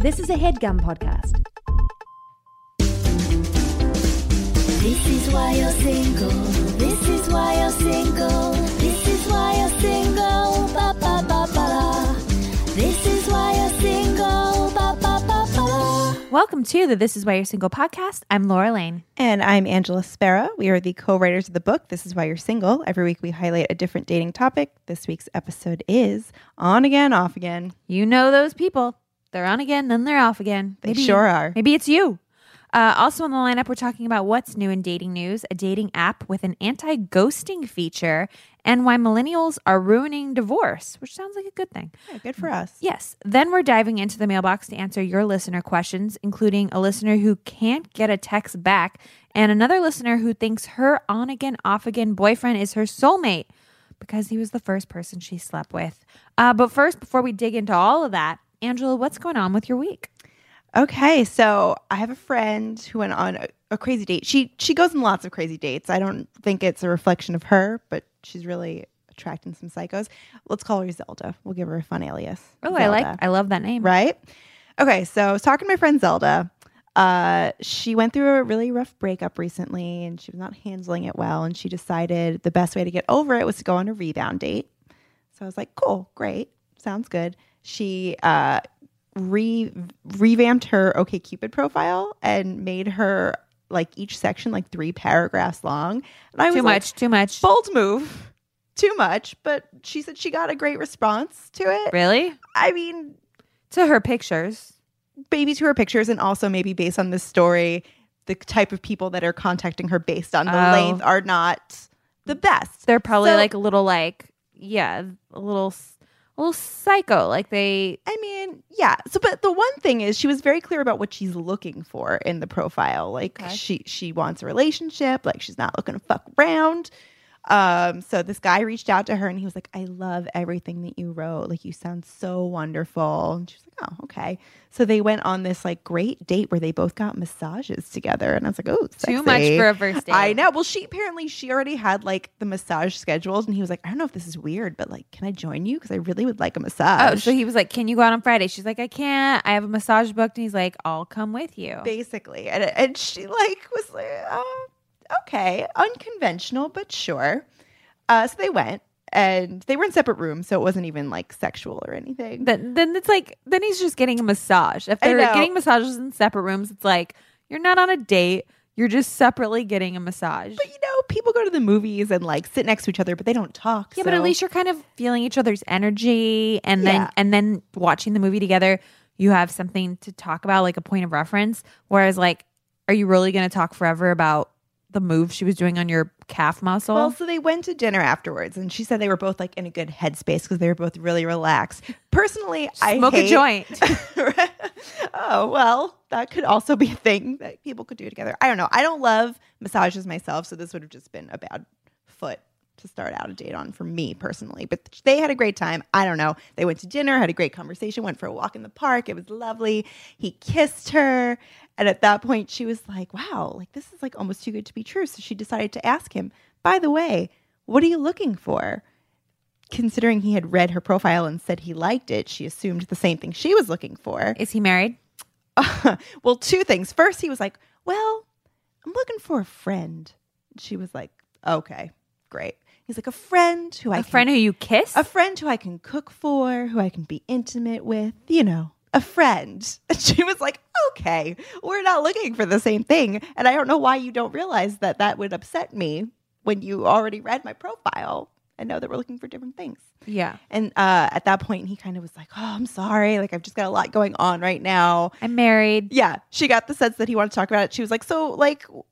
This is a headgum podcast. This is why you're single. This is why you're single. This is why you're single. Ba ba ba ba da. This is why you're single. Ba ba ba ba da. Welcome to the This Is Why You're Single podcast. I'm Laura Lane. And I'm Angela Sparrow. We are the co writers of the book, This Is Why You're Single. Every week we highlight a different dating topic. This week's episode is On Again, Off Again. You know those people. They're on again, then they're off again. They sure are. Maybe it's you. Uh, also on the lineup, we're talking about what's new in dating news, a dating app with an anti ghosting feature, and why millennials are ruining divorce, which sounds like a good thing. Yeah, good for us. Yes. Then we're diving into the mailbox to answer your listener questions, including a listener who can't get a text back and another listener who thinks her on again, off again boyfriend is her soulmate because he was the first person she slept with. Uh, but first, before we dig into all of that, Angela, what's going on with your week? Okay, so I have a friend who went on a, a crazy date. She she goes on lots of crazy dates. I don't think it's a reflection of her, but she's really attracting some psychos. Let's call her Zelda. We'll give her a fun alias. Oh, I like, I love that name. right? Okay, so I was talking to my friend Zelda. Uh, she went through a really rough breakup recently and she was not handling it well. And she decided the best way to get over it was to go on a rebound date. So I was like, cool, great, sounds good. She uh, re- revamped her OK Cupid profile and made her like each section like three paragraphs long. And I was Too like, much, too much. bold move, too much. But she said she got a great response to it. Really? I mean, To her pictures. maybe to her pictures and also maybe based on this story the type of people that are contacting her based on the Oh. length are not the best They're probably So- like a little like, yeah, a little, little psycho. Like they, i mean yeah so but the one thing is she was very clear about what she's looking for in the profile like Okay. she she wants a relationship like she's not looking to fuck around um so this guy reached out to her and he was like i love everything that you wrote like you sound so wonderful and she was like oh okay so they went on this like great date where they both got massages together and i was like oh too much for a first date. I know. Well, she apparently she already had like the massage scheduled, and he was like, I don't know if this is weird, but like, can I join you? Because I really would like a massage. Oh, so he was like, "Can you go out on Friday?" She's like, "I can't. I have a massage booked." And he's like, "I'll come with you." basically, and and she like was like, oh, okay, unconventional, but sure. Uh, so they went, and they were in separate rooms, so it wasn't even like sexual or anything. Then, then it's like, then he's just getting a massage. If they're getting massages in separate rooms, it's like you're not on a date. You're just separately getting a massage. but you know, people go to the movies and like sit next to each other, but they don't talk. yeah, but at least you're kind of feeling each other's energy, and then Yeah. and then watching the movie together, you have something to talk about, like a point of reference. Whereas, like, are you really going to talk forever about the move she was doing on your calf muscle? Well, so they went to dinner afterwards, and she said they were both like in a good headspace because they were both really relaxed. Personally, I Smoke hate- a joint. oh well, that could also be a thing that people could do together. I don't know. I don't love massages myself, so this would have just been a bad foot to start out a date on for me personally. But they had a great time. I don't know. They went to dinner, had a great conversation, went for a walk in the park. It was lovely. He kissed her, and at that point, she was like, "Wow, like this is like almost too good to be true." So she decided to ask him, "By the way, what are you looking for?" Considering he had read her profile and said he liked it, she assumed the same thing she was looking for. Is he married? well, two things. First, he was like, Well, I'm looking for a friend. She was like, Okay, great. He's like, A friend who I A can, friend who you kiss? a friend who I can cook for, who I can be intimate with, you know, a friend. And she was like, Okay, we're not looking for the same thing. And I don't know why you don't realize that that would upset me when you already read my profile and know that we're looking for different things. yeah. And uh, at that point, he kind of was like, Oh, I'm sorry. Like, I've just got a lot going on right now. I'm married. Yeah, she got the sense that he wanted to talk about it. She was like, "So, like, all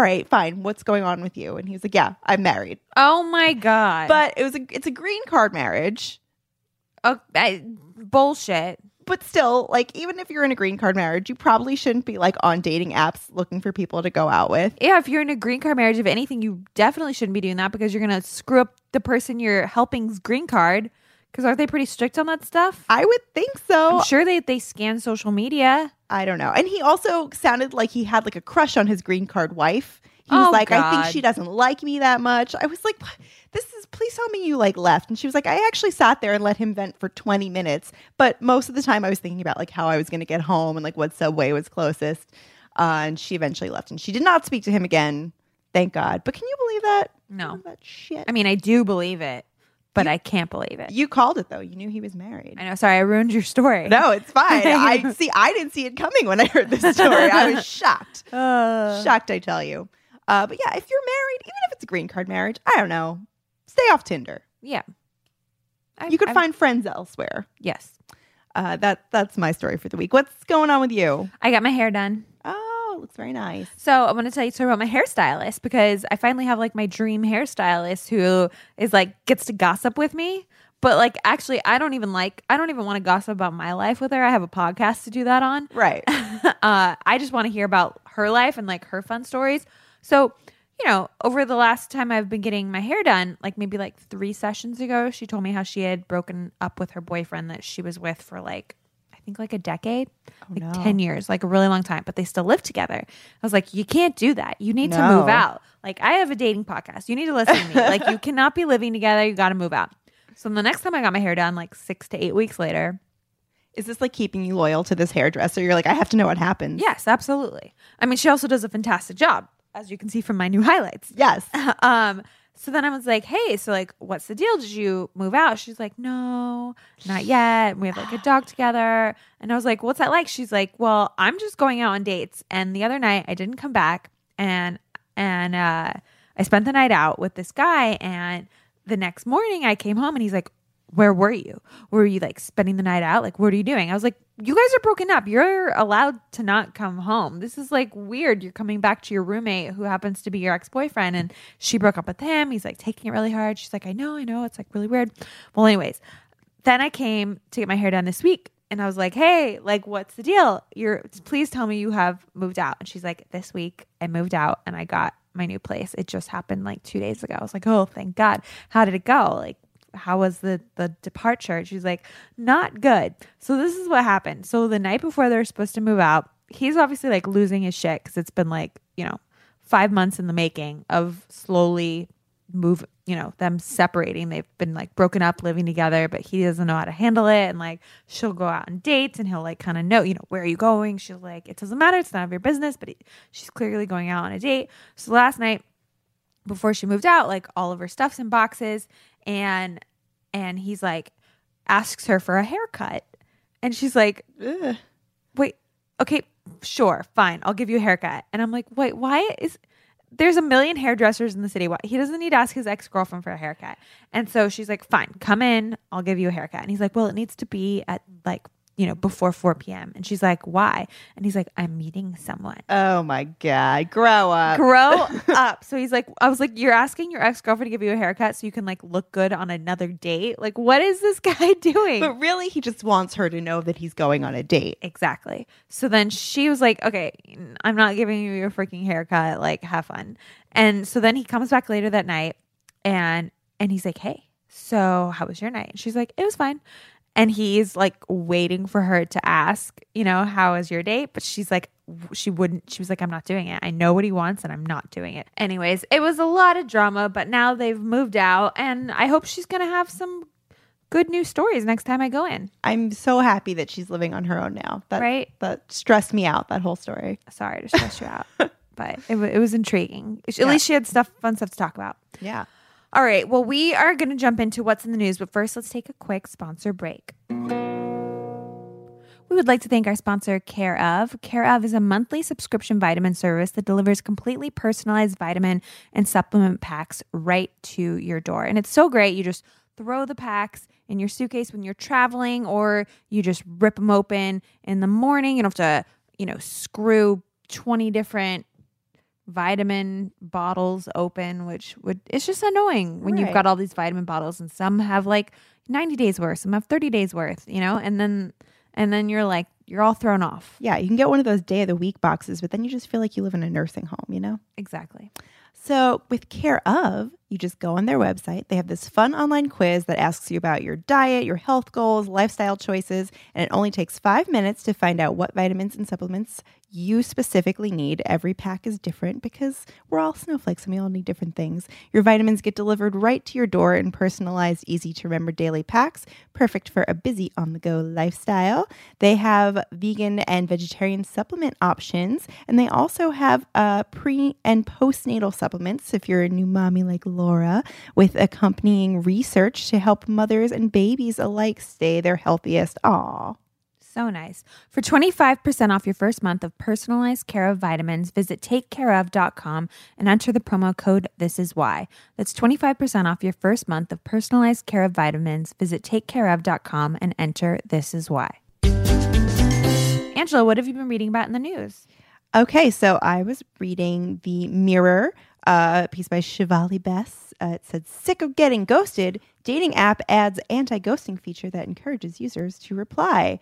right, fine. What's going on with you?" And he was like, "Yeah, I'm married." Oh my god. But it was a it's a green card marriage. oh, I, bullshit. But still, like, even if you're in a green card marriage, you probably shouldn't be like on dating apps looking for people to go out with. Yeah, if you're in a green card marriage, if anything, you definitely shouldn't be doing that because you're gonna screw up the person you're helping's green card. Because aren't they pretty strict on that stuff? I would think so. I'm sure they they scan social media. I don't know. And he also sounded like he had like a crush on his green card wife. He was Oh, like, I think she doesn't like me that much. I was like, "What? this is, please tell me you like left. And she was like, I actually sat there and let him vent for 20 minutes. But most of the time I was thinking about like how I was going to get home and like what subway was closest. Uh, and she eventually left and she did not speak to him again. Thank God. But can you believe that? No. Believe that shit. I mean, I do believe it, but I can't believe it. you called it though. You knew he was married. I know. Sorry, I ruined your story. No, it's fine. I see. I didn't see it coming when I heard this story. I was shocked. Uh, shocked, I tell you. Uh, but yeah, if you're married, even if it's a green card marriage, I don't know. Stay off Tinder. yeah. I- You could I- find friends elsewhere. Yes. Uh, that that's my story for the week. What's going on with you? I got my hair done. Oh, looks very nice. So I want to tell you a story about my hairstylist because I finally have like my dream hairstylist who is like gets to gossip with me. But like actually I don't even like I don't even want to gossip about my life with her. I have a podcast to do that on. Right. uh, I just want to hear about her life and like her fun stories. So, you know, over the last time I've been getting my hair done, like maybe like three sessions ago, she told me how she had broken up with her boyfriend that she was with for like, I think like a decade, oh, like no. 10 years, like a really long time, but they still live together. I was like, you can't do that. You need to move out. Like, I have a dating podcast. You need to listen to me. like, you cannot be living together. You got to move out. So, the next time I got my hair done, like six to eight weeks later, Is this like keeping you loyal to this hairdresser? You're like, I have to know what happens. Yes, absolutely. I mean, she also does a fantastic job, as you can see from my new highlights. Yes. um, so then I was like, hey, so like, what's the deal? Did you move out? She's like, no, not yet. We have like a dog together. And I was like, what's that like? She's like, well, I'm just going out on dates. And the other night I didn't come back and, and, uh, I spent the night out with this guy. And the next morning I came home and he's like, where were you? Were you like spending the night out? Like, what are you doing? I was like, you guys are broken up. You're allowed to not come home. This is like weird. You're coming back to your roommate who happens to be your ex boyfriend, and she broke up with him. He's like taking it really hard. She's like, I know, I know. It's like really weird. Well, anyways, then I came to get my hair done this week. And I was like, "Hey, like, what's the deal? You're please tell me you have moved out." And she's like, "This week I moved out and I got my new place. It just happened like two days ago." I was like, "Oh, thank God! How did it go? Like, how was the the departure? She's like not good. So this is what happened. So the night before they're supposed to move out he's obviously like losing his shit because it's been like you know five months in the making of slowly move you know them separating. They've been like broken up living together but he doesn't know how to handle it. And like she'll go out on dates and he'll like kind of know you know where are you going? She's like it doesn't matter. It's none of your business. But he, she's clearly going out on a date. So last night before she moved out like all of her stuff's in boxes and and he's like asks her for a haircut. And she's like Ugh. wait okay sure fine i'll give you a haircut. And i'm like wait why is there's a million hairdressers in the city. Why he doesn't need to ask his ex-girlfriend for a haircut. And so she's like fine come in i'll give you a haircut. And he's like well it needs to be at like you know before 4 p.m and she's like why and he's like i'm meeting someone Oh my God. Grow up. grow up. So he's like, I was like, you're asking your ex girlfriend to give you a haircut so you can like look good on another date. Like, what is this guy doing? But really, he just wants her to know that he's going on a date. exactly. So then she was like, okay, I'm not giving you your freaking haircut. Like, have fun. And so then he comes back later that night, and and he's like, hey, so how was your night? And she's like, it was fine. And he's like waiting for her to ask, you know, how was your date? But she's like, she wouldn't. She was like, I'm not doing it. I know what he wants and I'm not doing it. Anyways, it was a lot of drama, but now they've moved out and I hope she's going to have some good news stories next time I go in. I'm so happy that she's living on her own now. That, Right. That stressed me out, that whole story. Sorry to stress you out, but it, it was intriguing. At Yeah. least she had stuff, fun stuff to talk about. Yeah. All right. Well, we are going to jump into what's in the news, but first, let's take a quick sponsor break. We would like to thank our sponsor, Care of. Care of is a monthly subscription vitamin service that delivers completely personalized vitamin and supplement packs right to your door. And it's so great. You just throw the packs in your suitcase when you're traveling, or you just rip them open in the morning. You don't have to, you know, screw 20 different vitamin bottles open, which would it's just annoying when you've got all these vitamin bottles and some have like 90 days worth, some have 30 days worth, you know, and then and then you're like you're all thrown off. Yeah. You can get one of those day of the week boxes, but then you just feel like you live in a nursing home, you know? Exactly. So, with Care of, You just go on their website. They have this fun online quiz that asks you about your diet, your health goals, lifestyle choices, and it only takes five minutes to find out what vitamins and supplements you specifically need. Every pack is different because we're all snowflakes and we all need different things. Your vitamins get delivered right to your door in personalized, easy to remember daily packs, perfect for a busy on the go lifestyle. They have vegan and vegetarian supplement options, and they also have uh, pre and postnatal supplements if you're a new mommy like Laura, with accompanying research to help mothers and babies alike stay their healthiest. Aw. So nice. For 25% off your first month of personalized care of vitamins, visit takecareof.com and enter the promo code This Is Why. That's 25% off your first month of personalized care of vitamins. Visit takecareof.com and enter This Is Why. Angela, what have you been reading about in the news? Okay, so I was reading the Mirror uh, piece by Shivali Best. Uh, it said, "Sick of getting ghosted? Dating app adds anti-ghosting feature that encourages users to reply."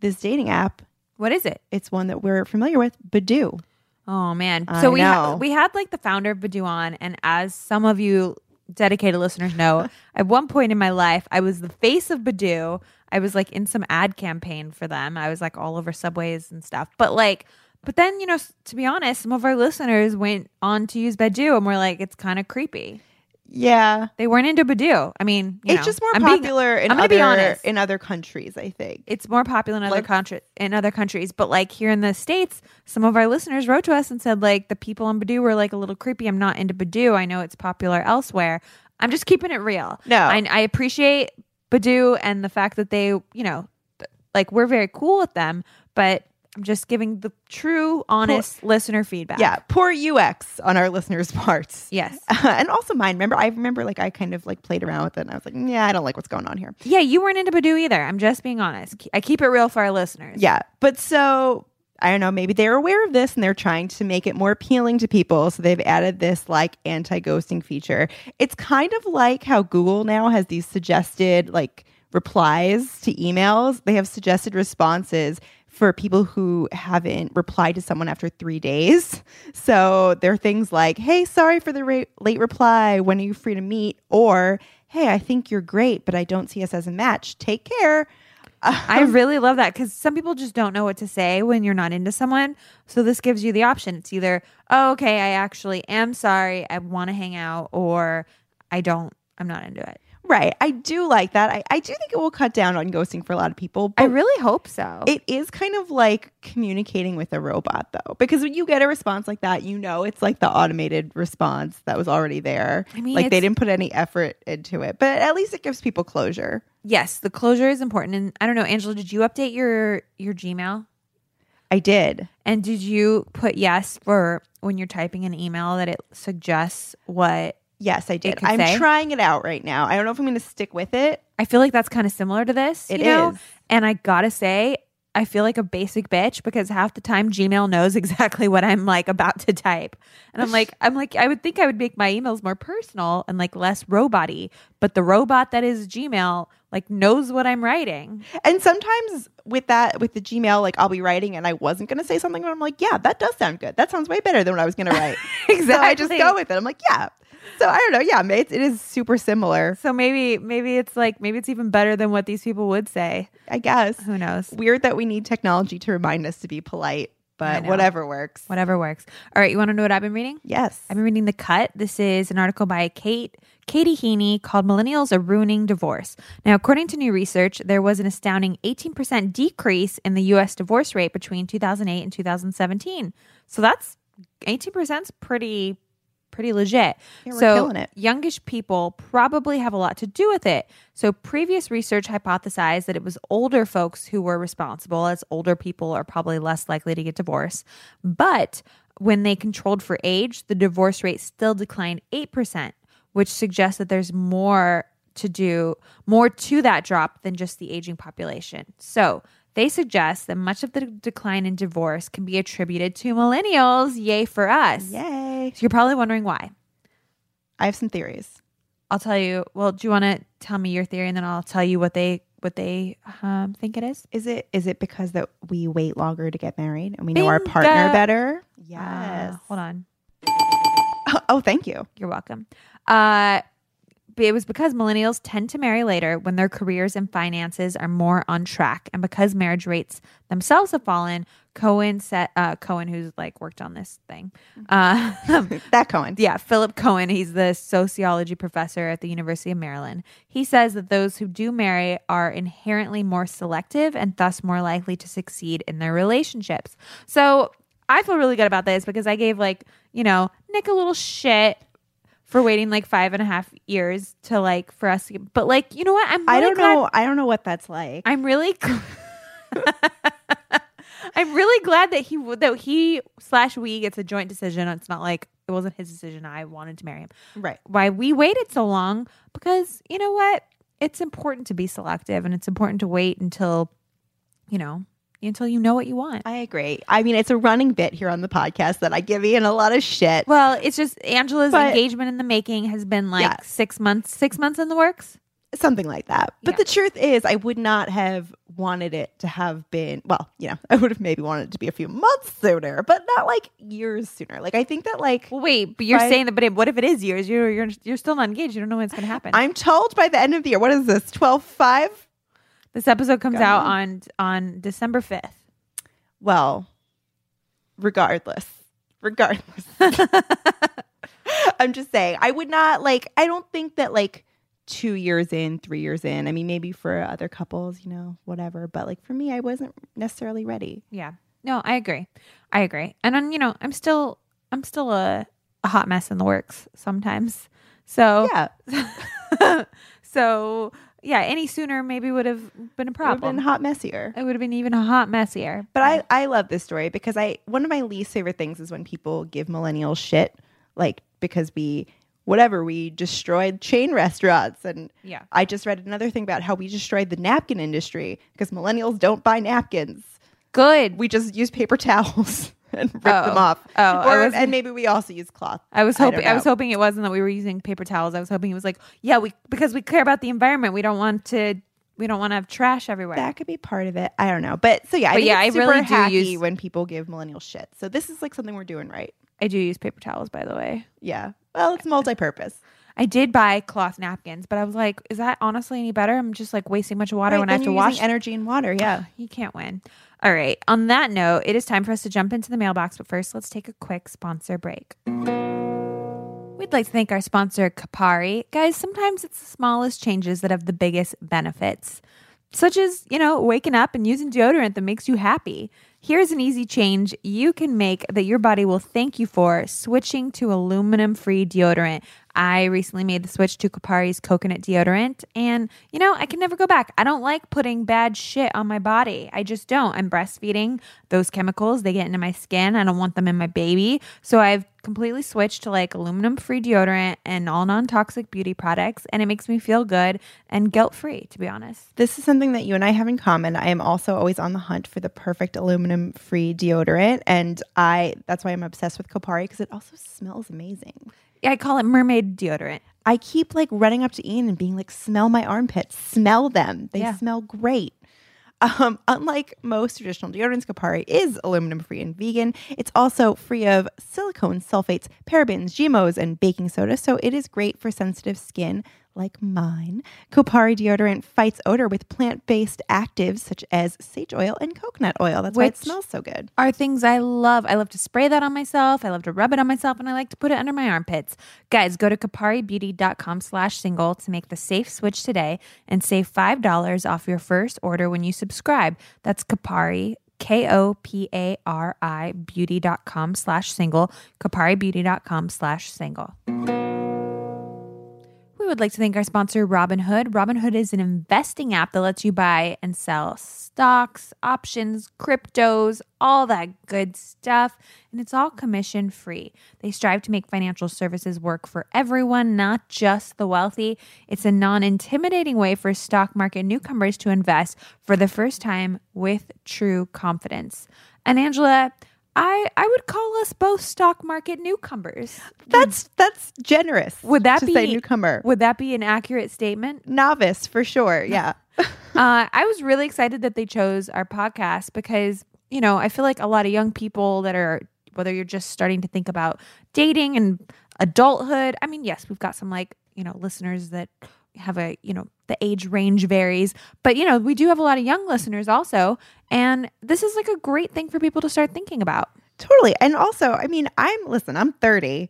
This dating app, What is it? it's one that we're familiar with, Badoo. Oh man. I So we ha- we had like the founder of Badoo on, and as some of you dedicated listeners know, at one point in my life, I was the face of Badoo. I was like in some ad campaign for them. I was like all over subways and stuff. But like, but then you know, s- to be honest, some of our listeners went on to use Badoo, and we're like, it's kind of creepy. Yeah, They weren't into Badoo. I mean, you it's know, just more I'm being- popular in I'm gonna other be honest. in other countries. I think. it's more popular in other Like- country in other countries, but like here in the states, some of our listeners wrote to us and said like the people on Badoo were like a little creepy. I'm not into Badoo. I know it's popular elsewhere. I'm just keeping it real. No. I, I appreciate Badoo and the fact that they, you know, th- like we're very cool with them, but I'm just giving the true, honest listener feedback. yeah, poor UX on our listeners' parts. Yes. and also mine. Remember, I remember like I kind of like played around with it, and I was like, yeah, I don't like what's going on here. Yeah, you weren't into Badoo either. I'm just being honest. I keep it real for our listeners. Yeah. But so I don't know, maybe they're aware of this and they're trying to make it more appealing to people. So they've added this like anti ghosting feature. It's kind of like how Google now has these suggested like replies to emails, they have suggested responses. For people who haven't replied to someone after three days. So there are things like, hey, sorry for the ra- late reply. When are you free to meet? Or, hey, I think you're great, but I don't see us as a match. Take care. I um, really love that because some people just don't know what to say when you're not into someone. So this gives you the option. It's either, oh, okay, I actually am sorry, I want to hang out, or I don't, I'm not into it. Right. I do like that. I, I do think it will cut down on ghosting for a lot of people. I really hope so. it is kind of like communicating with a robot, though, because when you get a response like that, you know it's like the automated response that was already there. I mean, like they didn't put any effort into it, but at least it gives people closure. yes, the closure is important. And I don't know, Angela, did you update your your Gmail? I did. And did you put yes for when you're typing an email that it suggests what? Yes, I did. I'm say? trying it out right now. I don't know if I'm going to stick with it. I feel like that's kind of similar to this. It you know? is. And I gotta say, I feel like a basic bitch because half the time Gmail knows exactly what I'm like about to type. And I'm like, I'm like, I would think I would make my emails more personal and like less robot-y, but the robot that is Gmail like knows what I'm writing. And sometimes with that, with the Gmail, like I'll be writing and I wasn't going to say something, but I'm like, yeah, that does sound good. That sounds way better than what I was going to write. So I just go with it. I'm like, yeah. So I don't know. Yeah, it, it is super similar, So maybe maybe it's like maybe it's even better than what these people would say. I guess. Who knows? Weird that we need technology to remind us to be polite, but whatever works. Whatever works. All right, you want to know what I've been reading? Yes. I've been reading The Cut. This is an article by Kate Katie Heaney called Millennials Are Ruining Divorce. Now, according to new research, there was an astounding 18% decrease in the US divorce rate between 2008 and 2017. So that's 18% is pretty pretty legit. Yeah, so killing it. youngish people probably have a lot to do with it. So previous research hypothesized that it was older folks who were responsible as older people are probably less likely to get divorced. But when they controlled for age, the divorce rate still declined 8%, which suggests that there's more to do, more to that drop than just the aging population. So they suggest that much of the decline in divorce can be attributed to millennials. Yay for us. Yay. So you're probably wondering why. I have some theories. I'll tell you. Well, do you want to tell me your theory, and then I'll tell you what they what they um, think it is? Is it is it because that we wait longer to get married and we know our partner better? Uh, hold on. Oh, thank you. You're welcome. Uh, it was because millennials tend to marry later when their careers and finances are more on track, and because marriage rates themselves have fallen. Cohen said, uh, Cohen, who's like worked on this thing, uh, That Cohen. yeah, Philip Cohen. He's the sociology professor at the University of Maryland. He says that those who do marry are inherently more selective and thus more likely to succeed in their relationships. So I feel really good about this because I gave like you know Nick a little shit for waiting like five and a half years to like for us. To, but like you know what? I'm I don't glad- know. I don't know what that's like. I'm really. I'm really glad that he would that he slash we gets a joint decision. It's not like it wasn't his decision. I wanted to marry him. right. Why we waited so long? Because you know what? It's important to be selective, and it's important to wait until you know until you know what you want. I agree. I mean, it's a running bit here on the podcast that I give Ian a lot of shit. Well, it's just Angela's But- engagement in the making has been like Yeah. six months, six months in the works. Something like that. But Yeah. the truth is, I would not have wanted it to have been, well, you know, I would have maybe wanted it to be a few months sooner, but not like years sooner. Like, I think that, like, Well, wait, but you're saying that. But what if it is years? You're you're you're still not engaged. You don't know when it's going to happen. I'm told by the end of the year, what is this, 12 5? This episode comes Go out on. on on December fifth. Well, regardless, regardless. I'm just saying, I would not like, I don't think that like two years in, three years in, I mean, maybe for other couples, you know, whatever. But like for me, I wasn't necessarily ready. Yeah. No, I agree. I agree. And then, you know, I'm still I'm still a, a hot mess in the works sometimes. So Yeah. so yeah, any sooner maybe would have been a It would have problem. been hot messier. it would have been even a hot messier. But I, I love this story because I one of my least favorite things is when people give millennials shit, like because we whatever we destroyed chain restaurants and Yeah. I just read another thing about how we destroyed the napkin industry because millennials don't buy napkins. good. We just use paper towels and rip Oh. them off. Oh, Or- and maybe we also use cloth. I was hoping I, was hoping it wasn't that we were using paper towels. I was hoping it was like, yeah, we because we care about the environment. We don't want to we don't want to have trash everywhere. That could be part of it. I don't know, but so yeah, I But think yeah, I really do use- when people give millennial shit. So this is like something we're doing right. I do use paper towels, by the way. Yeah. Well, it's multi-purpose. I did buy cloth napkins, but I was like, is that honestly any better? I'm just like wasting much water Right, when I have to wash. energy and water. Yeah. you can't win. All right. On that note, it is time for us to jump into the mailbox, but first, let's take a quick sponsor break. We'd like to thank our sponsor, Kopari. Guys, sometimes it's the smallest changes that have the biggest benefits, such as, you know, waking up and using deodorant that makes you happy. Here's an easy change you can make that your body will thank you for switching to aluminum free deodorant. I recently made the switch to Kopari's coconut deodorant, and you know, I can never go back. I don't like putting bad shit on my body. I just don't. I'm breastfeeding. Those chemicals, they get into my skin. I don't want them in my baby. So I've completely switched to like aluminum free deodorant and all non toxic beauty products, and it makes me feel good and guilt free, to be honest. This is something that you and I have in common. I am also always on the hunt for the perfect aluminum free deodorant. And I that's why I'm obsessed with Kopari because it also smells amazing. I call it mermaid deodorant. I keep like running up to Ian and being like, smell my armpits, smell them. They Yeah. smell great. Um, unlike most traditional deodorants, Kopari is aluminum free and vegan. It's also free of silicone, sulfates, parabens, GMOs, and baking soda, so it is great for sensitive skin like mine. Kopari deodorant fights odor with plant based actives such as sage oil and coconut oil. That's why it smells so good. are things I love. I love to spray that on myself. I love to rub it on myself and I like to put it under my armpits. Guys, go to koparibeauty.com slash single to make the safe switch today and save $5 off your first order when you subscribe. That's Kopari, K-O-P-A-R-I beauty.com slash single, koparibeauty.com slash single. We would like to thank our sponsor, Robinhood. Robinhood is an investing app that lets you buy and sell stocks, options, cryptos, all that good stuff. And it's all commission free. They strive to make financial services work for everyone, not just the wealthy. It's a non intimidating way for stock market newcomers to invest for the first time with true confidence. And Angela, I, I would call us both stock market newcomers. That's that's generous. Would that be newcomer? Would that be an accurate statement? Novice for sure. Yeah. uh, I was really excited that they chose our podcast because you know I feel like a lot of young people that are whether you're just starting to think about dating and adulthood. I mean, yes, we've got some like, you know, listeners that have a, you know, the age range varies, but you know, we do have a lot of young listeners also. And this is like a great thing for people to start thinking about. Totally. And also, I mean, I'm listen, I'm 30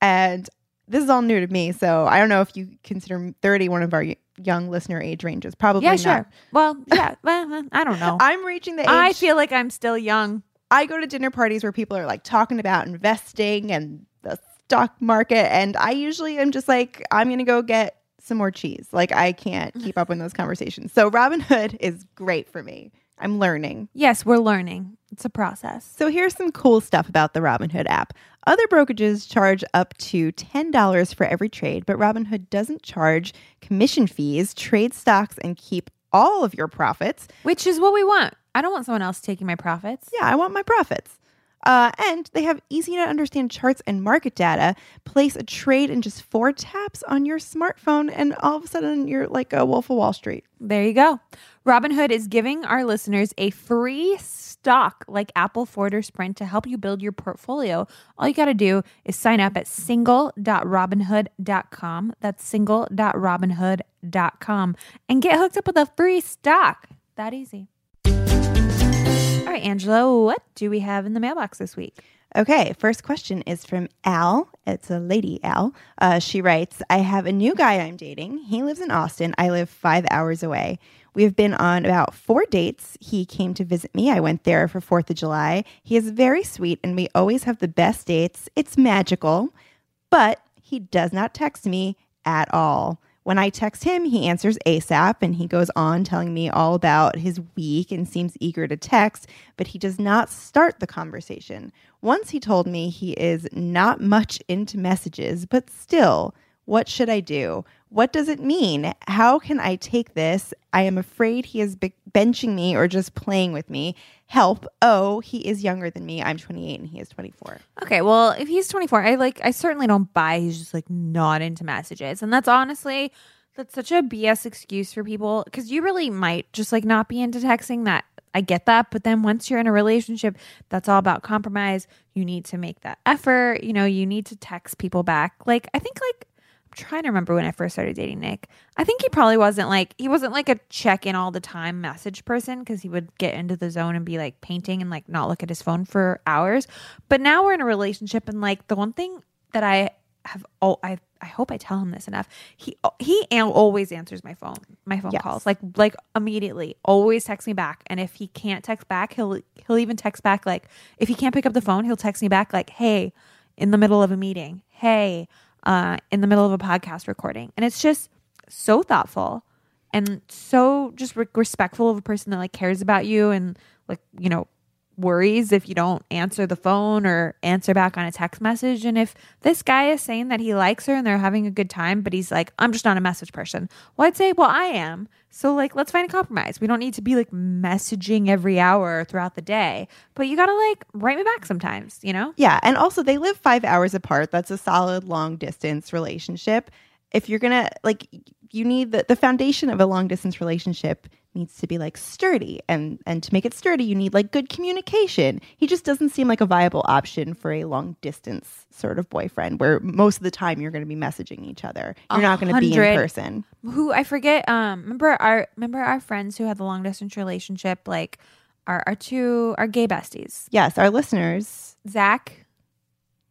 and this is all new to me. So I don't know if you consider 30 one of our young listener age ranges. Probably Yeah, not. sure. Well, yeah, well, I don't know. I'm reaching the age. I feel like I'm still young. I go to dinner parties where people are like talking about investing and the stock market. And I usually am just like, I'm going to go get some more cheese. Like, I can't keep up in those conversations. So, Robinhood is great for me. I'm learning. Yes, we're learning. It's a process. So here's some cool stuff about the Robinhood app. Other brokerages charge up to $10 for every trade, but Robinhood doesn't charge commission fees, trade stocks, and keep all of your profits. Which is what we want. I don't want someone else taking my profits. Yeah, I want my profits. Uh, and they have easy to understand charts and market data. Place a trade in just four taps on your smartphone, and all of a sudden you're like a Wolf of Wall Street. There you go. Robinhood is giving our listeners a free stock like Apple, Ford, or Sprint to help you build your portfolio. All you got to do is sign up at single.robinhood.com. That's single.robinhood.com and get hooked up with a free stock. That easy. Right, Angela, what do we have in the mailbox this week? Okay, first question is from Al. It's a lady, Al. Uh, she writes I have a new guy I'm dating. He lives in Austin. I live five hours away. We have been on about four dates. He came to visit me. I went there for 4th of July. He is very sweet, and we always have the best dates. It's magical, but he does not text me at all. When I text him, he answers ASAP and he goes on telling me all about his week and seems eager to text, but he does not start the conversation. Once he told me he is not much into messages, but still, what should I do? What does it mean? How can I take this? I am afraid he is be- benching me or just playing with me. Help. Oh, he is younger than me. I'm 28 and he is 24. Okay, well, if he's 24, I like I certainly don't buy he's just like not into messages. And that's honestly that's such a BS excuse for people cuz you really might just like not be into texting that I get that, but then once you're in a relationship, that's all about compromise. You need to make that effort, you know, you need to text people back. Like I think like trying to remember when I first started dating Nick. I think he probably wasn't like he wasn't like a check in all the time message person because he would get into the zone and be like painting and like not look at his phone for hours. But now we're in a relationship and like the one thing that I have oh I I hope I tell him this enough. He he always answers my phone my phone Yes. calls like like immediately. Always text me back. And if he can't text back, he'll he'll even text back like if he can't pick up the phone, he'll text me back like, "Hey, in the middle of a meeting. Hey, uh, in the middle of a podcast recording." And it's just so thoughtful and so just re- respectful of a person that like cares about you and like you know worries if you don't answer the phone or answer back on a text message and if this guy is saying that he likes her and they're having a good time but he's like i'm just not a message person well i'd say well i am so like let's find a compromise we don't need to be like messaging every hour throughout the day but you gotta like write me back sometimes you know Yeah. And also, they live five hours apart. That's a solid long distance relationship. If you're to, like, you need the, the foundation of a long distance relationship needs to be like sturdy. And, and to make it sturdy, you need like good communication. He just doesn't seem like a viable option for a long distance sort of boyfriend where most of the time you're going to be messaging each other. You're not going to be in person. who I forget. Um, remember our remember our friends who had the long distance relationship, like our our two our gay besties. Yes. Our listeners, Zach,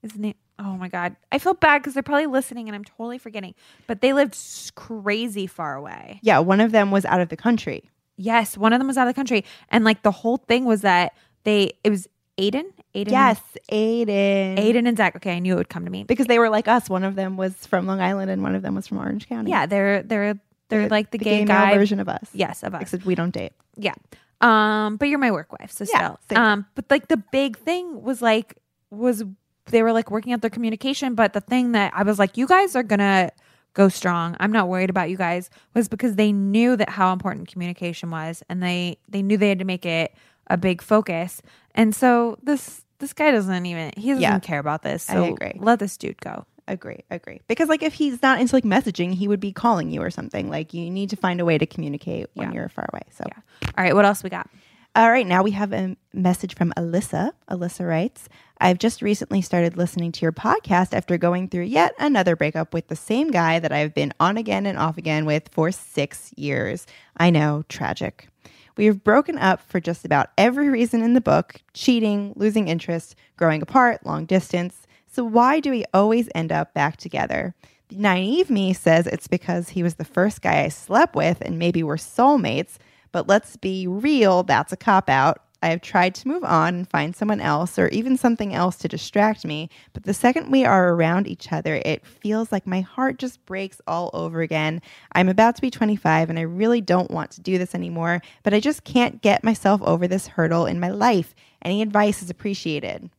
his name. Oh my god, I feel bad because they're probably listening and I'm totally forgetting. But they lived crazy far away. yeah, one of them was out of the country. Yes, one of them was out of the country, and like the whole thing was that they it was Aiden, Aiden, Yes. Aiden. Aiden and Zach. Okay, I knew it would come to me. Because they were like us. One of them was from Long Island and one of them was from Orange County. Yeah, they're they're they're like the, gay, male guy version of us. Yes, of us. Except we don't date. Yeah. Um, but you're my work wife, so Yeah, still. Um, but like the big thing was like was they were like working out their communication, but the thing that I was like, you guys are gonna go strong. I'm not worried about you guys was because they knew that how important communication was and they they knew they had to make it a big focus. And so this this guy doesn't even he doesn't Yeah. care about this. I So agree. let this dude go. Agree, agree. Because like if he's not into like messaging, he would be calling you or something. Like you need to find a way to communicate when Yeah. you're far away. So Yeah. All right, what else we got? All right, now we have a message from Alyssa. Alyssa writes, I've just recently started listening to your podcast after going through yet another breakup with the same guy that I've been on again and off again with for six years. I know, tragic. We have broken up for just about every reason in the book cheating, losing interest, growing apart, long distance. So, why do we always end up back together? The naive me says it's because he was the first guy I slept with and maybe we're soulmates, but let's be real, that's a cop out. I have tried to move on and find someone else or even something else to distract me, but the second we are around each other, it feels like my heart just breaks all over again. I'm about to be 25 and I really don't want to do this anymore, but I just can't get myself over this hurdle in my life. Any advice is appreciated.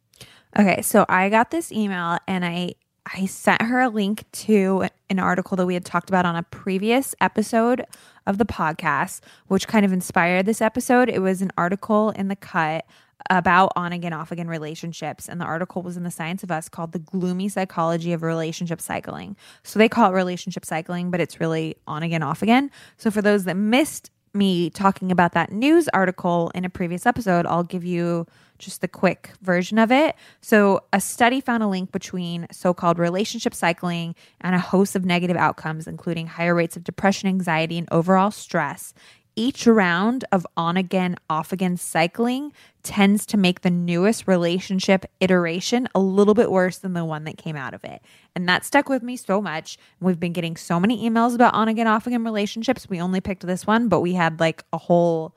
Okay, so I got this email and I I sent her a link to an article that we had talked about on a previous episode of the podcast, which kind of inspired this episode. It was an article in the cut about on again, off again relationships. And the article was in the Science of Us called The Gloomy Psychology of Relationship Cycling. So they call it relationship cycling, but it's really on again, off again. So for those that missed me talking about that news article in a previous episode, I'll give you just the quick version of it. So, a study found a link between so called relationship cycling and a host of negative outcomes, including higher rates of depression, anxiety, and overall stress. Each round of on again, off again cycling tends to make the newest relationship iteration a little bit worse than the one that came out of it. And that stuck with me so much. We've been getting so many emails about on again, off again relationships. We only picked this one, but we had like a whole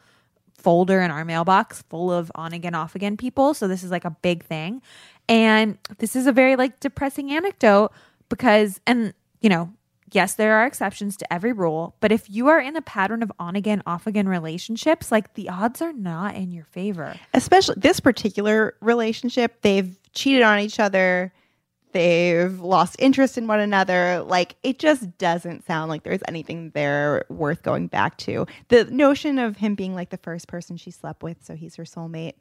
folder in our mailbox full of on again, off again people. So this is like a big thing. And this is a very like depressing anecdote because, and you know, yes, there are exceptions to every rule, but if you are in a pattern of on again, off again relationships, like the odds are not in your favor. Especially this particular relationship, they've cheated on each other they've lost interest in one another. Like it just doesn't sound like there's anything there worth going back to. The notion of him being like the first person she slept with, so he's her soulmate.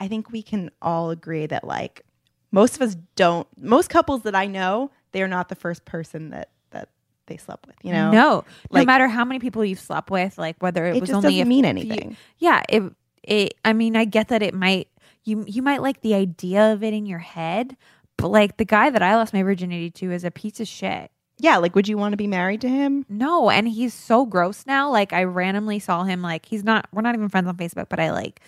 I think we can all agree that like most of us don't most couples that I know, they're not the first person that that they slept with, you know? No. Like- no matter how many people you've slept with, like whether it, It was only doesn't mean anything. yeah, it it I mean, I get that it might you you might like the idea of it in your head, but like the guy that I lost my virginity to is a piece of shit. Yeah, like would you want to be married to him? No, and he's so gross now. Like I randomly saw him like he's not we're not even friends on Facebook, but I like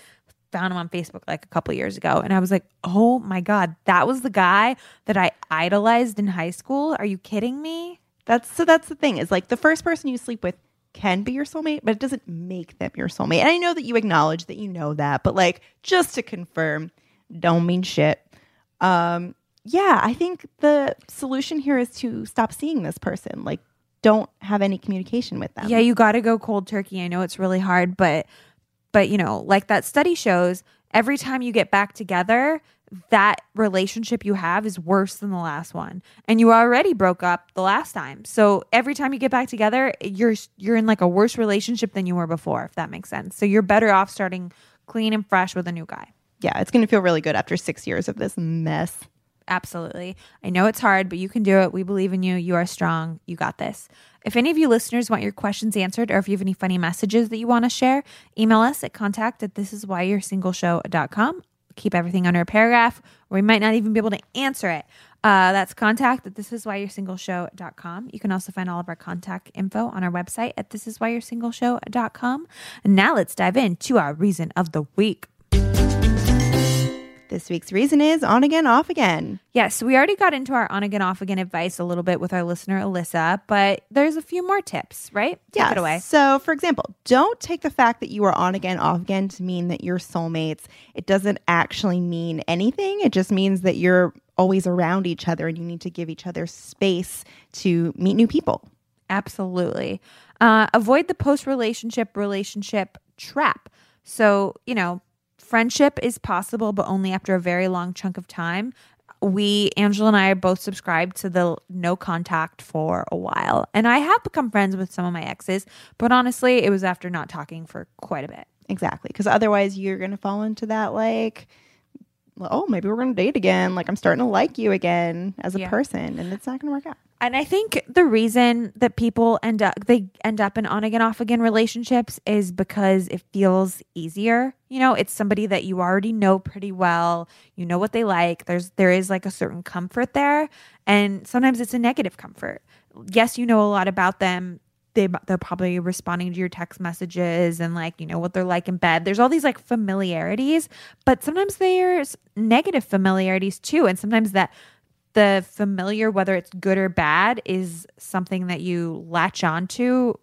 found him on Facebook like a couple years ago and I was like, "Oh my god, that was the guy that I idolized in high school? Are you kidding me?" That's so that's the thing is like the first person you sleep with can be your soulmate, but it doesn't make them your soulmate. And I know that you acknowledge that you know that, but like just to confirm, don't mean shit. Um yeah, I think the solution here is to stop seeing this person. Like don't have any communication with them. Yeah, you got to go cold turkey. I know it's really hard, but but you know, like that study shows, every time you get back together, that relationship you have is worse than the last one. And you already broke up the last time. So every time you get back together, you're you're in like a worse relationship than you were before, if that makes sense. So you're better off starting clean and fresh with a new guy. yeah, it's going to feel really good after 6 years of this mess. Absolutely. I know it's hard, but you can do it. We believe in you. You are strong. You got this. If any of you listeners want your questions answered or if you have any funny messages that you want to share, email us at contact at this Keep everything under a paragraph, or we might not even be able to answer it. Uh, that's contact at this is why you're single show.com. You can also find all of our contact info on our website at this is why you're single show.com. And now let's dive into our reason of the week. This week's reason is on again, off again. Yes, we already got into our on again, off again advice a little bit with our listener, Alyssa, but there's a few more tips, right? Take Yes. it away. So, for example, don't take the fact that you are on again, off again to mean that you're soulmates. It doesn't actually mean anything. It just means that you're always around each other and you need to give each other space to meet new people. Absolutely. Uh, avoid the post relationship relationship trap. So, you know, friendship is possible, but only after a very long chunk of time. We, Angela and I, are both subscribed to the no contact for a while. And I have become friends with some of my exes, but honestly, it was after not talking for quite a bit. Exactly. Because otherwise, you're going to fall into that, like, oh, maybe we're going to date again. Like, I'm starting to like you again as a Yeah. person, and it's not going to work out. And I think the reason that people end up they end up in on again off again relationships is because it feels easier. You know, it's somebody that you already know pretty well. You know what they like. There's there is like a certain comfort there, and sometimes it's a negative comfort. Yes, you know a lot about them. They they're probably responding to your text messages and like you know what they're like in bed. There's all these like familiarities, but sometimes there's negative familiarities too, and sometimes that the familiar, whether it's good or bad, is something that you latch onto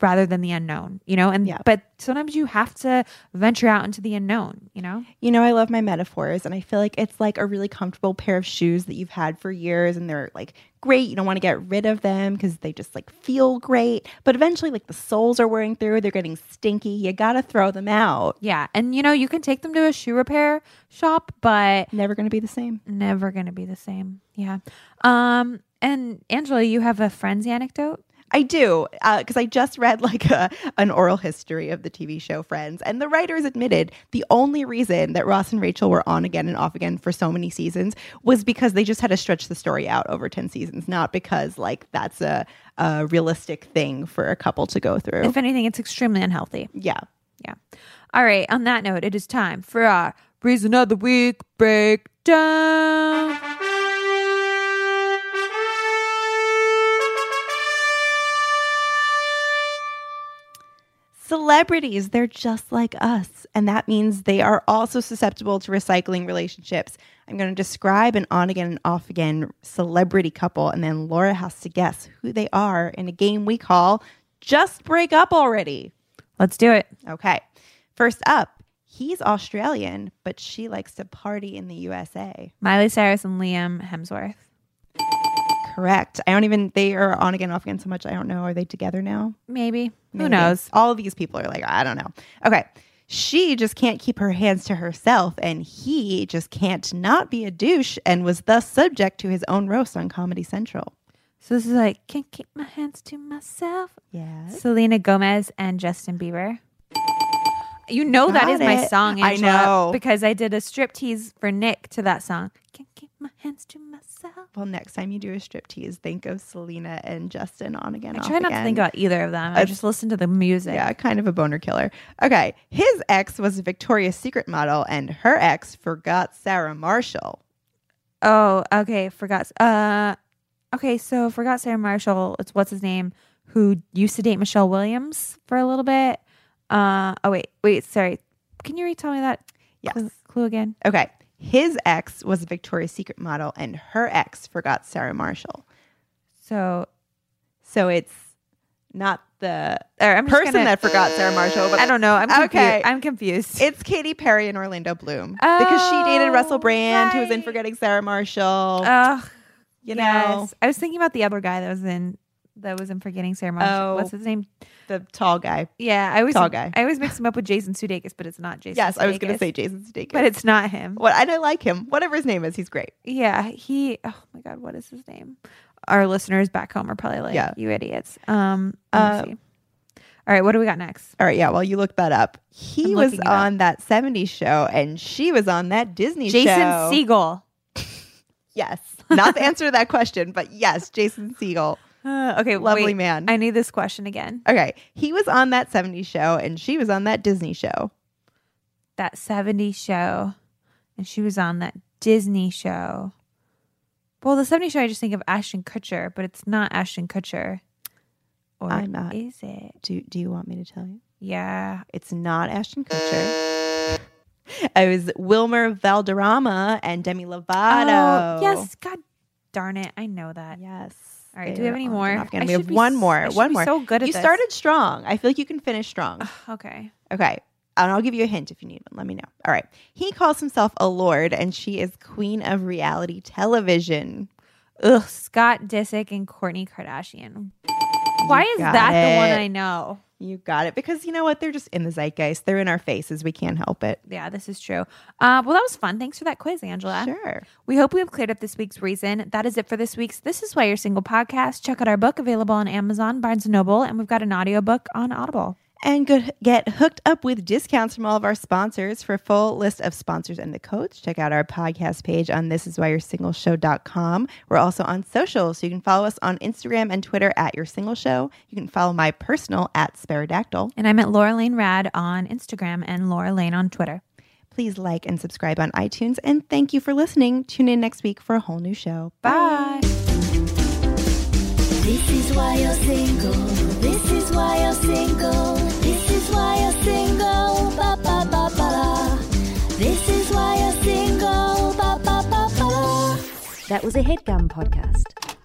rather than the unknown, you know? And Yeah. but sometimes you have to venture out into the unknown, you know? You know, I love my metaphors, and I feel like it's like a really comfortable pair of shoes that you've had for years, and they're like great. You don't want to get rid of them because they just like feel great. But eventually, like the soles are wearing through, they're getting stinky. You got to throw them out. Yeah. And you know, you can take them to a shoe repair shop, but Never going to be the same. never gonna be the same. Yeah. Um and Angela, you have a friend's anecdote? I do uh, because I just read like a, an oral history of the TV show Friends, and the writers admitted the only reason that Ross and Rachel were on again and off again for so many seasons was because they just had to stretch the story out over ten seasons, not because like that's a, a realistic thing for a couple to go through. If anything, it's extremely unhealthy. yeah, Yeah. All right. On that note, it is time for our reason of the week breakdown. Celebrities they're just like us and that means they are also susceptible to recycling relationships i'm going to describe an on again and off again celebrity couple and then laura has to guess who they are in a game we call just break up already Let's do it. okay first up he's australian but she likes to party in the usa Miley Cyrus and Liam Hemsworth. correct i don't even they are on again off again so much i don't know are they together now Maybe. Who knows? All of these people are like, I don't know. Okay. She just can't keep her hands to herself, and he just can't not be a douche and was thus subject to his own roast on Comedy Central. So this is like, can't keep my hands to myself. Yes. Selena Gomez and Justin Bieber. You know that Got is my it. song, I know. because I did a strip tease for Nick to that song. Can't keep my hands to myself. Well, next time you do a striptease, think of Selena and Justin on again. I try not to think about either of them. I It's- just listen to the music. Yeah, kind of a boner killer. Okay. His ex was a Victoria's Secret model, and her ex forgot Sarah Marshall. Oh, okay. Forgot. Uh, okay. So forgot Sarah Marshall. It's what's his name who used to date Michelle Williams for a little bit. Uh, oh wait, wait. Sorry. Can you retell me that Yes. clue, clue again? Okay. His ex was a Victoria's Secret model, and her ex forgot Sarah Marshall. So, So it's not the person gonna- that forgot Sarah Marshall, but I don't know. I'm confused. Okay. I'm confused. it's Katy Perry and Orlando Bloom because she oh, dated Oh, Russell Brand, who was in. Forgetting Sarah Marshall. Ugh. you know, yes. I was thinking about the other guy that was in that was in Forgetting Sarah Marshall. Oh. What's his name? The tall guy. Yeah, I always Tall guy. I always mix him up with Jason Sudeikis, but it's not Jason. Yes, I was going to say Jason Sudeikis, but it's not him. what and I like him. Whatever his name is, he's great. Yeah, he. Oh my god, what is his name? Our listeners back home are probably like, Yeah. "You idiots." Um, Uh. All right, what do we got next? All right, yeah. Well, you look that up. He I'm was on that '70s show, and she was on that Disney Jason show. Jason Segel. Yes, not the answer to that question, but yes, Jason Segel. Uh, okay, Lovely wait, man. I need this question again. Okay, he was on that '70s show, and she was on that Disney show. That '70s show, and she was on that Disney show. Well, the '70s show, I just think of Ashton Kutcher, but it's not Ashton Kutcher. Or I'm not. Is it? Do Do you want me to tell you? Yeah. It's not Ashton Kutcher. It was Wilmer Valderrama and Demi Lovato. Oh, yes. God darn it! I know that. Yes. All right. Do we have any more? again. I We have be one more. One more. So good at You this. started strong. I feel like you can finish strong. Okay. Okay. And I'll give you a hint if you need one. Let me know. All right. He calls himself a lord, and she is queen of reality television. Ugh, Scott Disick and Kourtney Kardashian. Why is that the one. I know? You got it. Because you know what? They're just in the zeitgeist. They're in our faces. We can't help it. Yeah, this is true. Uh, well, that was fun. Thanks for that quiz, Angela. Sure. We hope we have cleared up this week's reason. That is it for this week's This Is Why You're Single podcast. Check out our book available on Amazon, Barnes & Noble, and we've got an audiobook on Audible. And get hooked up with discounts from all of our sponsors. For a full list of sponsors and the codes, check out our podcast page on thisiswhyyou'resingleshow.com. We're also on social, so you can follow us on Instagram and Twitter at Your Single Show. You can follow my personal at Sparadactyl. And I'm at Laura Lane Rad on Instagram and Laura Lane on Twitter. Please like and subscribe on iTunes. And thank you for listening. Tune in next week for a whole new show. Bye. This is why you're single. This is why you're single. This is why. That was a headgum podcast.